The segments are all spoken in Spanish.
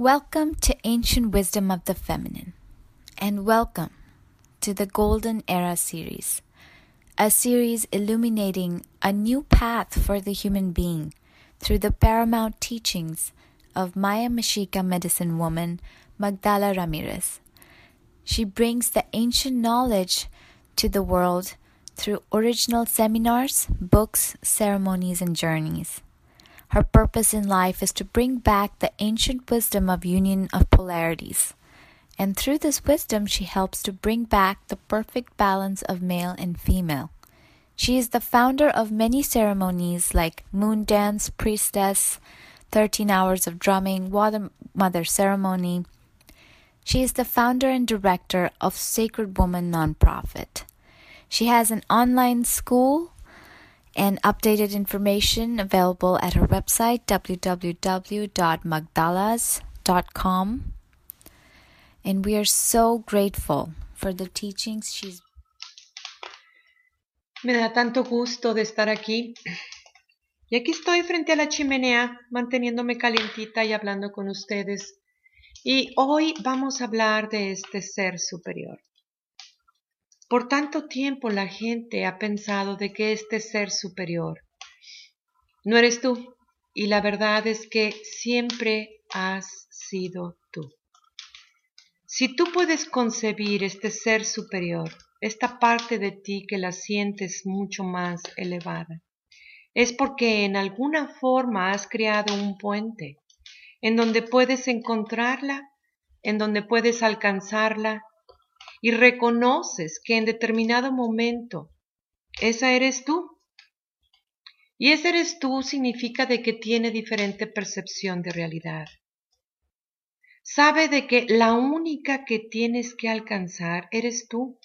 Welcome to Ancient Wisdom of the Feminine, and welcome to the Golden Era series, a series illuminating a new path for the human being through the paramount teachings of Maya Mexica medicine woman Magdala Ramirez. She brings the ancient knowledge to the world through original seminars, books, ceremonies, and journeys. Her purpose in life is to bring back the ancient wisdom of union of polarities. And through this wisdom, she helps to bring back the perfect balance of male and female. She is the founder of many ceremonies like Moon Dance, Priestess, 13 Hours of Drumming, Water Mother Ceremony. She is the founder and director of Sacred Woman Nonprofit. She has an online school and updated information available at her website www.magdalas.com. And we are so grateful for the teachings she's Me da tanto gusto de estar aquí. Y aquí estoy frente a la chimenea, manteniéndome calientita y hablando con ustedes. Y hoy vamos a hablar de este ser superior. Por tanto tiempo la gente ha pensado de que este ser superior no eres tú. Y la verdad es que siempre has sido tú. Si tú puedes concebir este ser superior, esta parte de ti que la sientes mucho más elevada, es porque en alguna forma has creado un puente en donde puedes encontrarla, en donde puedes alcanzarla y reconoces que en determinado momento esa eres tú. Y ese eres tú significa de que tiene diferente percepción de realidad. Sabe de que la única que tienes que alcanzar eres tú.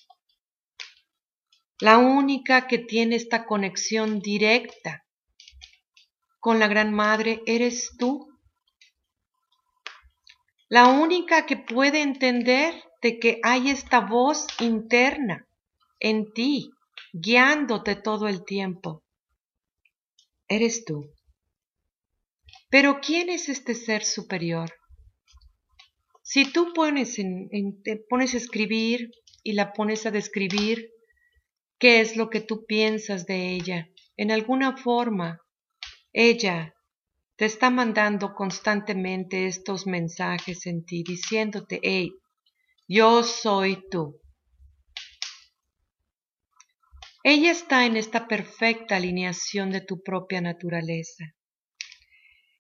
La única que tiene esta conexión directa con la Gran Madre eres tú. La única que puede entender de que hay esta voz interna en ti, guiándote todo el tiempo. Eres tú. Pero ¿quién es este ser superior? Si tú pones, en, te pones a escribir y la pones a describir, ¿qué es lo que tú piensas de ella? En alguna forma, ella te está mandando constantemente estos mensajes en ti, diciéndote, hey, yo soy tú. Ella está en esta perfecta alineación de tu propia naturaleza.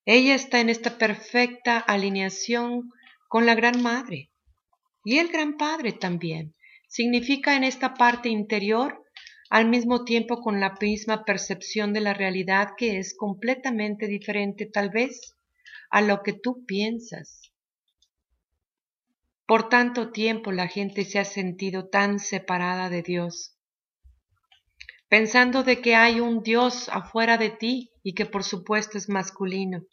Ella está en esta perfecta alineación con la Gran Madre y el Gran Padre también. Significa en esta parte interior al mismo tiempo con la misma percepción de la realidad que es completamente diferente tal vez a lo que tú piensas. Por tanto tiempo la gente se ha sentido tan separada de Dios, pensando de que hay un Dios afuera de ti y que por supuesto es masculino.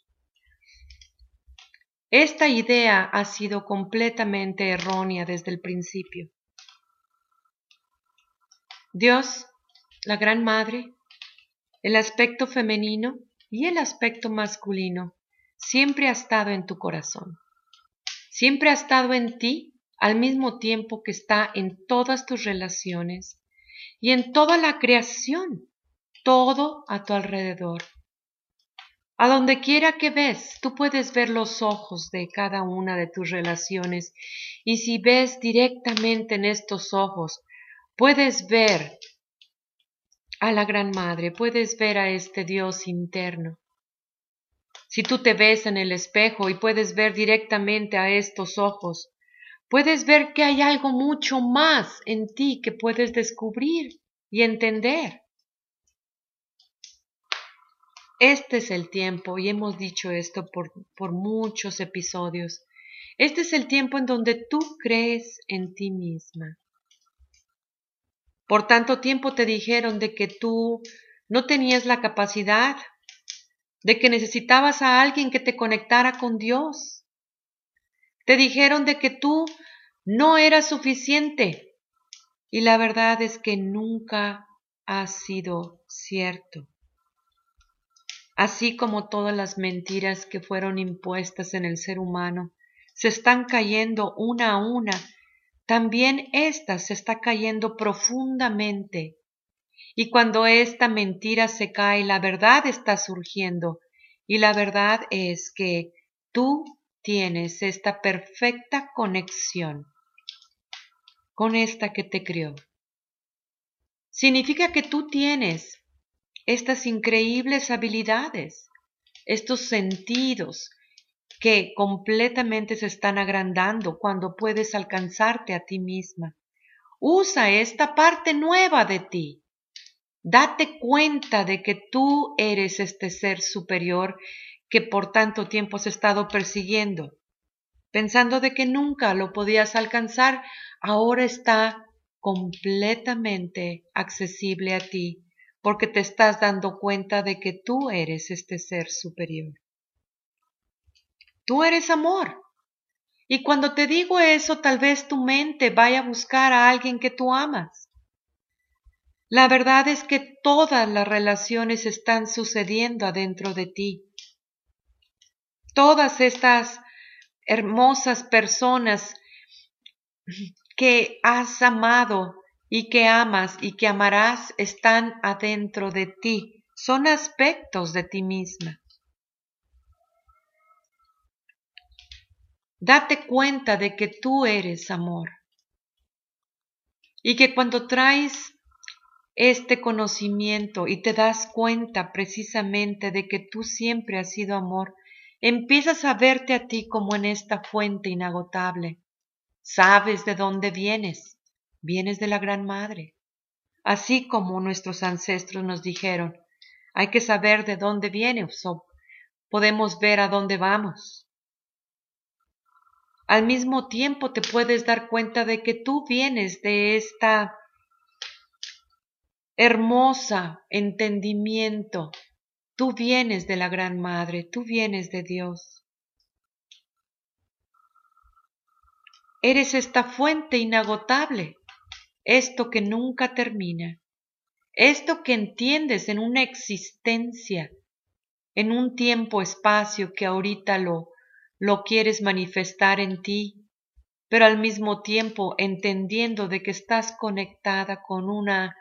Esta idea ha sido completamente errónea desde el principio. Dios, la Gran Madre, el aspecto femenino y el aspecto masculino siempre ha estado en tu corazón siempre ha estado en ti al mismo tiempo que está en todas tus relaciones y en toda la creación, todo a tu alrededor. A donde quiera que ves, tú puedes ver los ojos de cada una de tus relaciones y si ves directamente en estos ojos, puedes ver a la Gran Madre, puedes ver a este Dios interno. Si tú te ves en el espejo y puedes ver directamente a estos ojos, puedes ver que hay algo mucho más en ti que puedes descubrir y entender. Este es el tiempo, y hemos dicho esto por, por muchos episodios, este es el tiempo en donde tú crees en ti misma. Por tanto tiempo te dijeron de que tú no tenías la capacidad de que necesitabas a alguien que te conectara con Dios. Te dijeron de que tú no eras suficiente y la verdad es que nunca ha sido cierto. Así como todas las mentiras que fueron impuestas en el ser humano se están cayendo una a una, también ésta se está cayendo profundamente. Y cuando esta mentira se cae, la verdad está surgiendo. Y la verdad es que tú tienes esta perfecta conexión con esta que te crió. Significa que tú tienes estas increíbles habilidades, estos sentidos que completamente se están agrandando cuando puedes alcanzarte a ti misma. Usa esta parte nueva de ti. Date cuenta de que tú eres este ser superior que por tanto tiempo has estado persiguiendo, pensando de que nunca lo podías alcanzar, ahora está completamente accesible a ti, porque te estás dando cuenta de que tú eres este ser superior. Tú eres amor. Y cuando te digo eso, tal vez tu mente vaya a buscar a alguien que tú amas. La verdad es que todas las relaciones están sucediendo adentro de ti todas estas hermosas personas que has amado y que amas y que amarás están adentro de ti, son aspectos de ti misma. Date cuenta de que tú eres amor y que cuando traes este conocimiento y te das cuenta precisamente de que tú siempre has sido amor, empiezas a verte a ti como en esta fuente inagotable. Sabes de dónde vienes, vienes de la Gran Madre. Así como nuestros ancestros nos dijeron, hay que saber de dónde viene, so podemos ver a dónde vamos. Al mismo tiempo te puedes dar cuenta de que tú vienes de esta hermosa entendimiento Tú vienes de la Gran Madre, tú vienes de Dios. Eres esta fuente inagotable, esto que nunca termina, esto que entiendes en una existencia, en un tiempo-espacio que ahorita lo, lo quieres manifestar en ti, pero al mismo tiempo entendiendo de que estás conectada con una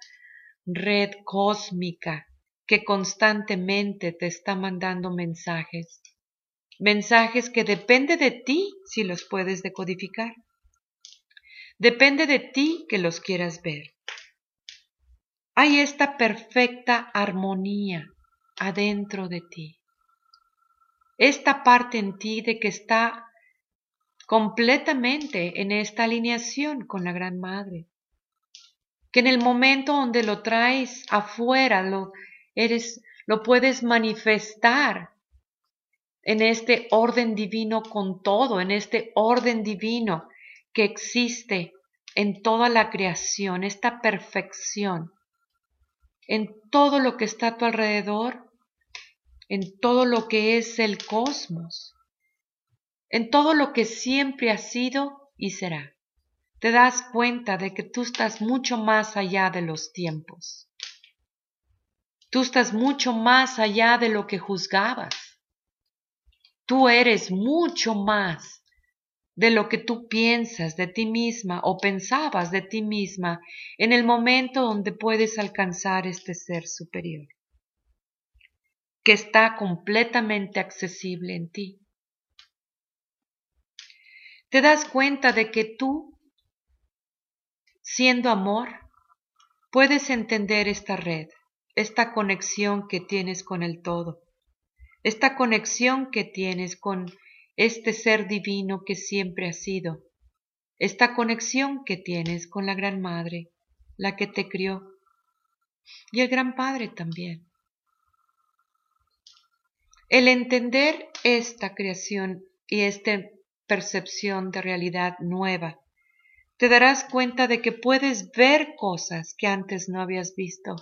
red cósmica que constantemente te está mandando mensajes. Mensajes que depende de ti si los puedes decodificar. Depende de ti que los quieras ver. Hay esta perfecta armonía adentro de ti. Esta parte en ti de que está completamente en esta alineación con la Gran Madre. Que en el momento donde lo traes afuera, lo eres, lo puedes manifestar en este orden divino con todo, en este orden divino que existe en toda la creación, esta perfección, en todo lo que está a tu alrededor, en todo lo que es el cosmos, en todo lo que siempre ha sido y será. Te das cuenta de que tú estás mucho más allá de los tiempos. Tú estás mucho más allá de lo que juzgabas. Tú eres mucho más de lo que tú piensas de ti misma o pensabas de ti misma en el momento donde puedes alcanzar este ser superior, que está completamente accesible en ti. Te das cuenta de que tú, siendo amor, puedes entender esta red esta conexión que tienes con el todo, esta conexión que tienes con este ser divino que siempre has sido, esta conexión que tienes con la Gran Madre, la que te crió, y el Gran Padre también. El entender esta creación y esta percepción de realidad nueva, te darás cuenta de que puedes ver cosas que antes no habías visto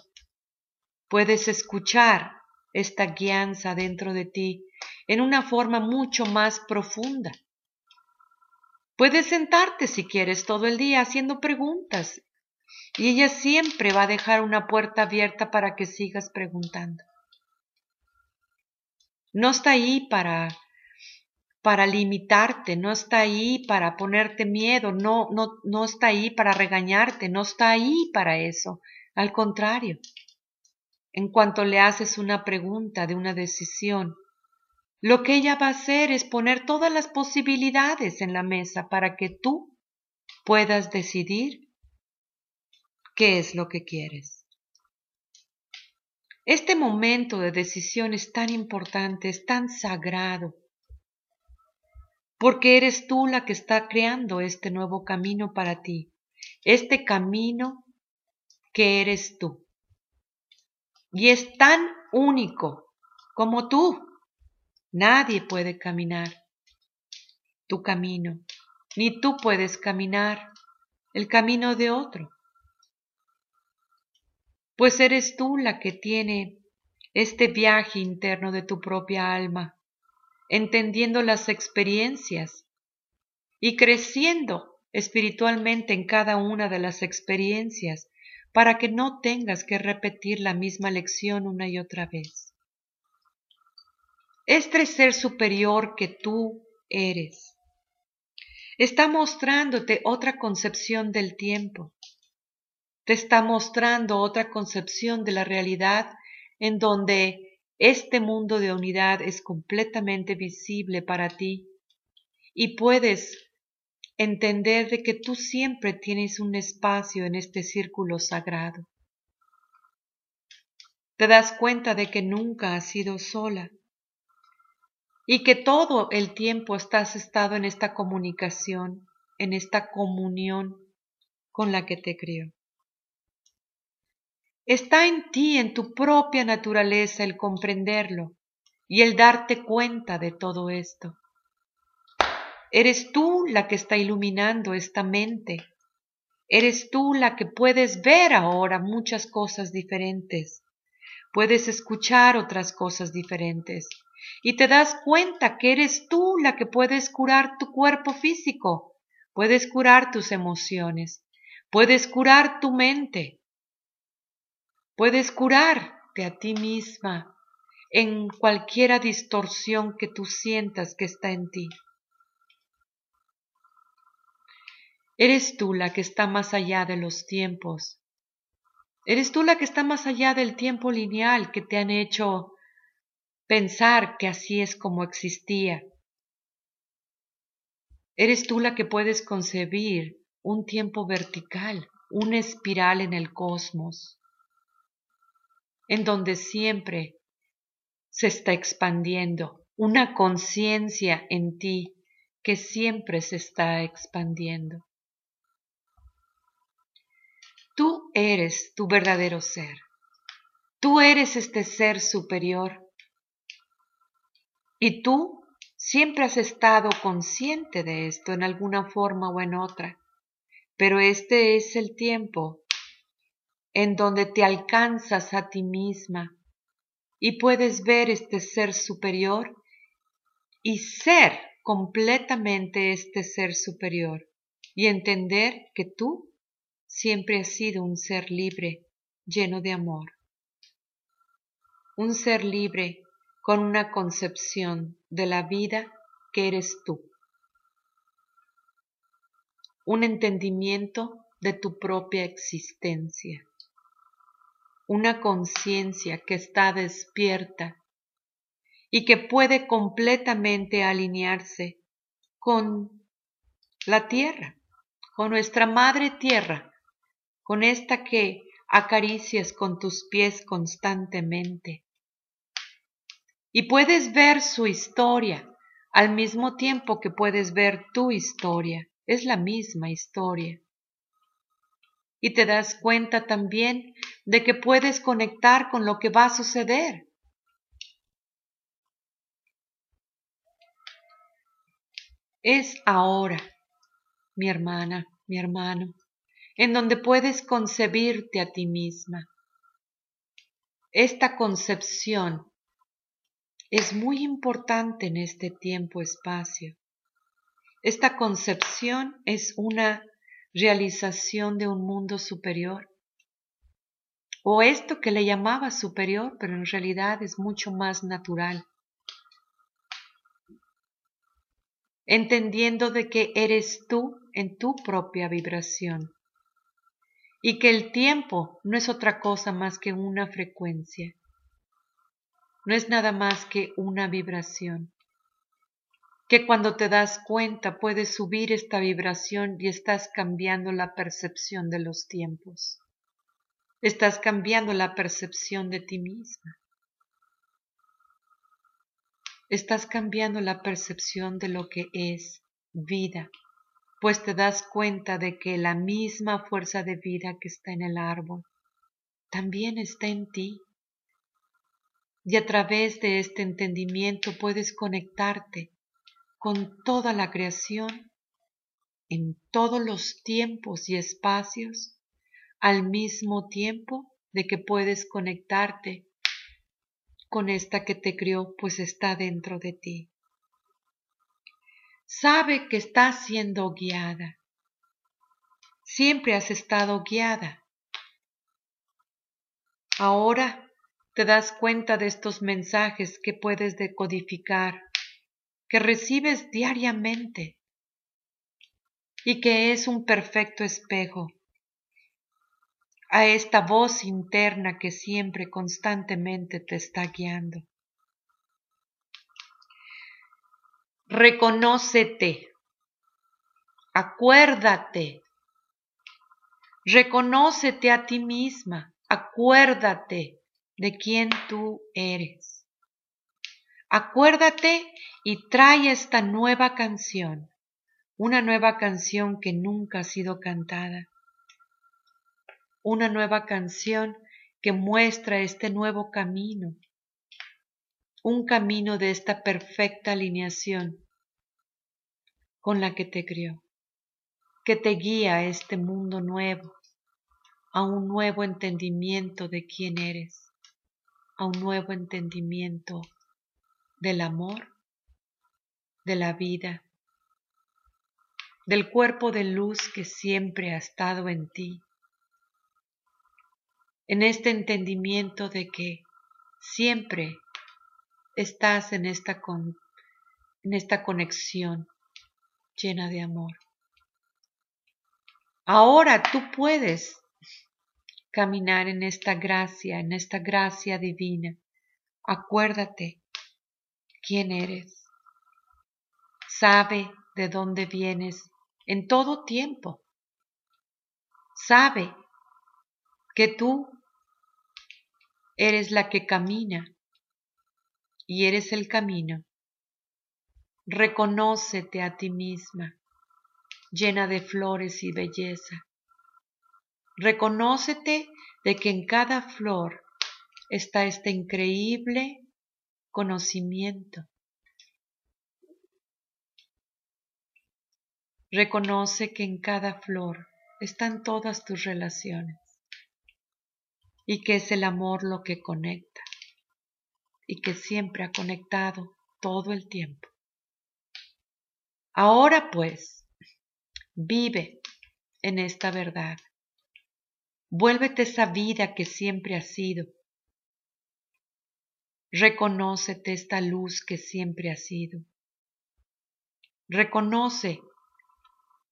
Puedes escuchar esta guianza dentro de ti en una forma mucho más profunda. Puedes sentarte si quieres todo el día haciendo preguntas y ella siempre va a dejar una puerta abierta para que sigas preguntando. No está ahí para para limitarte, no está ahí para ponerte miedo, no, no, no está ahí para regañarte, no está ahí para eso. Al contrario, en cuanto le haces una pregunta de una decisión, lo que ella va a hacer es poner todas las posibilidades en la mesa para que tú puedas decidir qué es lo que quieres. Este momento de decisión es tan importante, es tan sagrado, porque eres tú la que está creando este nuevo camino para ti, este camino que eres tú. Y es tan único como tú. Nadie puede caminar tu camino, ni tú puedes caminar el camino de otro. Pues eres tú la que tiene este viaje interno de tu propia alma entendiendo las experiencias y creciendo espiritualmente en cada una de las experiencias para que no tengas que repetir la misma lección una y otra vez. Este ser superior que tú eres está mostrándote otra concepción del tiempo, te está mostrando otra concepción de la realidad en donde este mundo de unidad es completamente visible para ti y puedes entender de que tú siempre tienes un espacio en este círculo sagrado. Te das cuenta de que nunca has sido sola y que todo el tiempo estás estado en esta comunicación, en esta comunión con la que te crió. Está en ti, en tu propia naturaleza, el comprenderlo y el darte cuenta de todo esto. Eres tú la que está iluminando esta mente. Eres tú la que puedes ver ahora muchas cosas diferentes. Puedes escuchar otras cosas diferentes. Y te das cuenta que eres tú la que puedes curar tu cuerpo físico. Puedes curar tus emociones. Puedes curar tu mente Puedes curarte a ti misma en cualquiera distorsión que tú sientas que está en ti. Eres tú la que está más allá de los tiempos. Eres tú la que está más allá del tiempo lineal que te han hecho pensar que así es como existía. Eres tú la que puedes concebir un tiempo vertical, una espiral en el cosmos en donde siempre se está expandiendo, una conciencia en ti que siempre se está expandiendo. Tú eres tu verdadero ser. Tú eres este ser superior. Y tú siempre has estado consciente de esto en alguna forma o en otra. Pero este es el tiempo en donde te alcanzas a ti misma y puedes ver este ser superior y ser completamente este ser superior y entender que tú siempre has sido un ser libre, lleno de amor. Un ser libre con una concepción de la vida que eres tú. Un entendimiento de tu propia existencia una conciencia que está despierta y que puede completamente alinearse con la tierra, con nuestra madre tierra, con esta que acaricias con tus pies constantemente. Y puedes ver su historia al mismo tiempo que puedes ver tu historia. Es la misma historia y te das cuenta también de que puedes conectar con lo que va a suceder. Es ahora, mi hermana, mi hermano, en donde puedes concebirte a ti misma. Esta concepción es muy importante en este tiempo-espacio. Esta concepción es una realización de un mundo superior. O esto que le llamaba superior, pero en realidad es mucho más natural. entendiendo de que eres tú en tu propia vibración y que el tiempo no es otra cosa más que una frecuencia, no es nada más que una vibración, que cuando te das cuenta puedes subir esta vibración y estás cambiando la percepción de los tiempos, estás cambiando la percepción de ti misma, estás cambiando la percepción de lo que es vida pues te das cuenta de que la misma fuerza de vida que está en el árbol también está en ti. Y a través de este entendimiento puedes conectarte con toda la creación en todos los tiempos y espacios al mismo tiempo de que puedes conectarte con esta que te crió, pues está dentro de ti sabe que está siendo guiada. Siempre has estado guiada. Ahora te das cuenta de estos mensajes que puedes decodificar, que recibes diariamente y que es un perfecto espejo a esta voz interna que siempre constantemente te está guiando. reconócete, acuérdate, reconócete a ti misma, acuérdate de quién tú eres. Acuérdate y trae esta nueva canción, una nueva canción que nunca ha sido cantada, una nueva canción que muestra este nuevo camino un camino de esta perfecta alineación con la que te crió, que te guía a este mundo nuevo, a un nuevo entendimiento de quién eres, a un nuevo entendimiento del amor, de la vida, del cuerpo de luz que siempre ha estado en ti, en este entendimiento de que siempre estás en esta, en esta conexión llena de amor. Ahora tú puedes caminar en esta gracia, en esta gracia divina. Acuérdate quién eres. Sabe de dónde vienes en todo tiempo. Sabe que tú eres la que camina y eres el camino. Reconócete a ti misma, llena de flores y belleza. Reconócete de que en cada flor está este increíble conocimiento. Reconoce que en cada flor están todas tus relaciones y que es el amor lo que conecta y que siempre ha conectado todo el tiempo. Ahora pues, vive en esta verdad. Vuélvete esa vida que siempre has sido. Reconócete esta luz que siempre has sido. Reconoce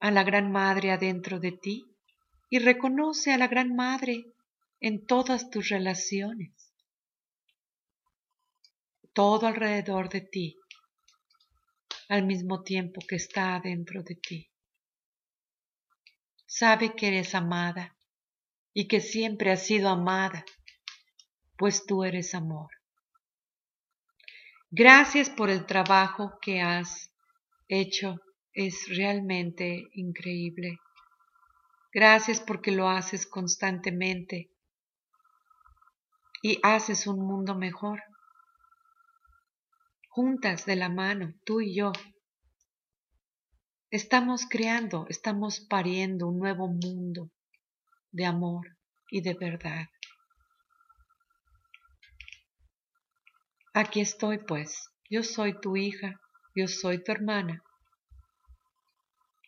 a la Gran Madre adentro de ti y reconoce a la Gran Madre en todas tus relaciones todo alrededor de ti al mismo tiempo que está dentro de ti. Sabe que eres amada y que siempre has sido amada, pues tú eres amor. Gracias por el trabajo que has hecho, es realmente increíble. Gracias porque lo haces constantemente y haces un mundo mejor juntas de la mano, tú y yo. Estamos creando, estamos pariendo un nuevo mundo de amor y de verdad. Aquí estoy, pues, yo soy tu hija, yo soy tu hermana,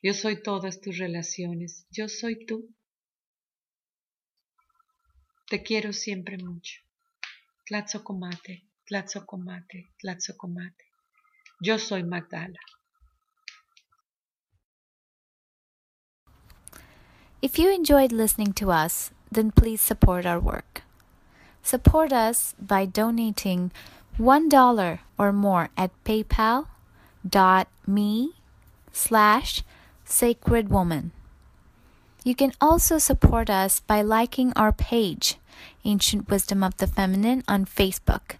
yo soy todas tus relaciones, yo soy tú. Te quiero siempre mucho. Tlatzocomate, Tlatzocomate, Tlatzocomate. Yo soy Magdala. If you enjoyed listening to us, then please support our work. Support us by donating $1 or more at paypal.me slash sacred woman. You can also support us by liking our page, Ancient Wisdom of the Feminine, on Facebook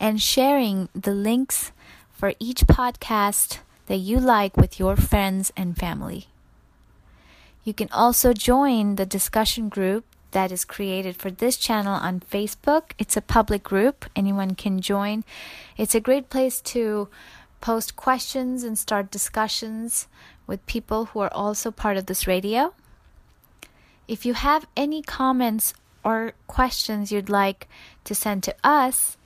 and sharing the links for each podcast that you like with your friends and family. You can also join the discussion group that is created for this channel on Facebook. It's a public group, anyone can join. It's a great place to post questions and start discussions with people who are also part of this radio. If you have any comments or questions you'd like to send to us,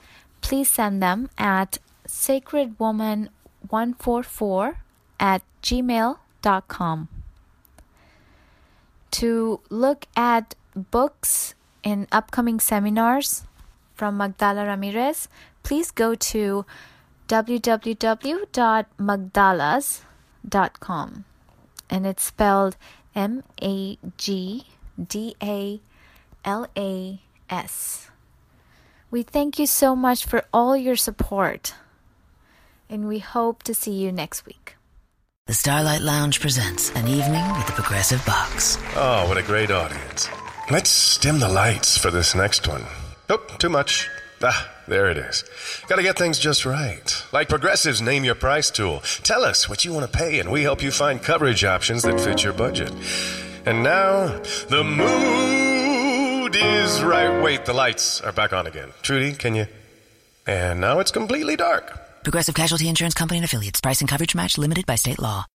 please send them at sacredwoman144 at gmail.com. To look at books and upcoming seminars from Magdala Ramirez, please go to www.magdalas.com and it's spelled M A G D A L A S. We thank you so much for all your support, and we hope to see you next week. The Starlight Lounge presents an evening with the Progressive Box. Oh, what a great audience. Let's dim the lights for this next one. Nope, too much. Ah, there it is. Gotta get things just right. Like Progressive's Name Your Price tool. Tell us what you want to pay, and we help you find coverage options that fit your budget. And now, the mood is right. Wait, the lights are back on again. Trudy, can you? And now it's completely dark. Progressive Casualty Insurance Company and affiliates. Price and coverage match limited by state law.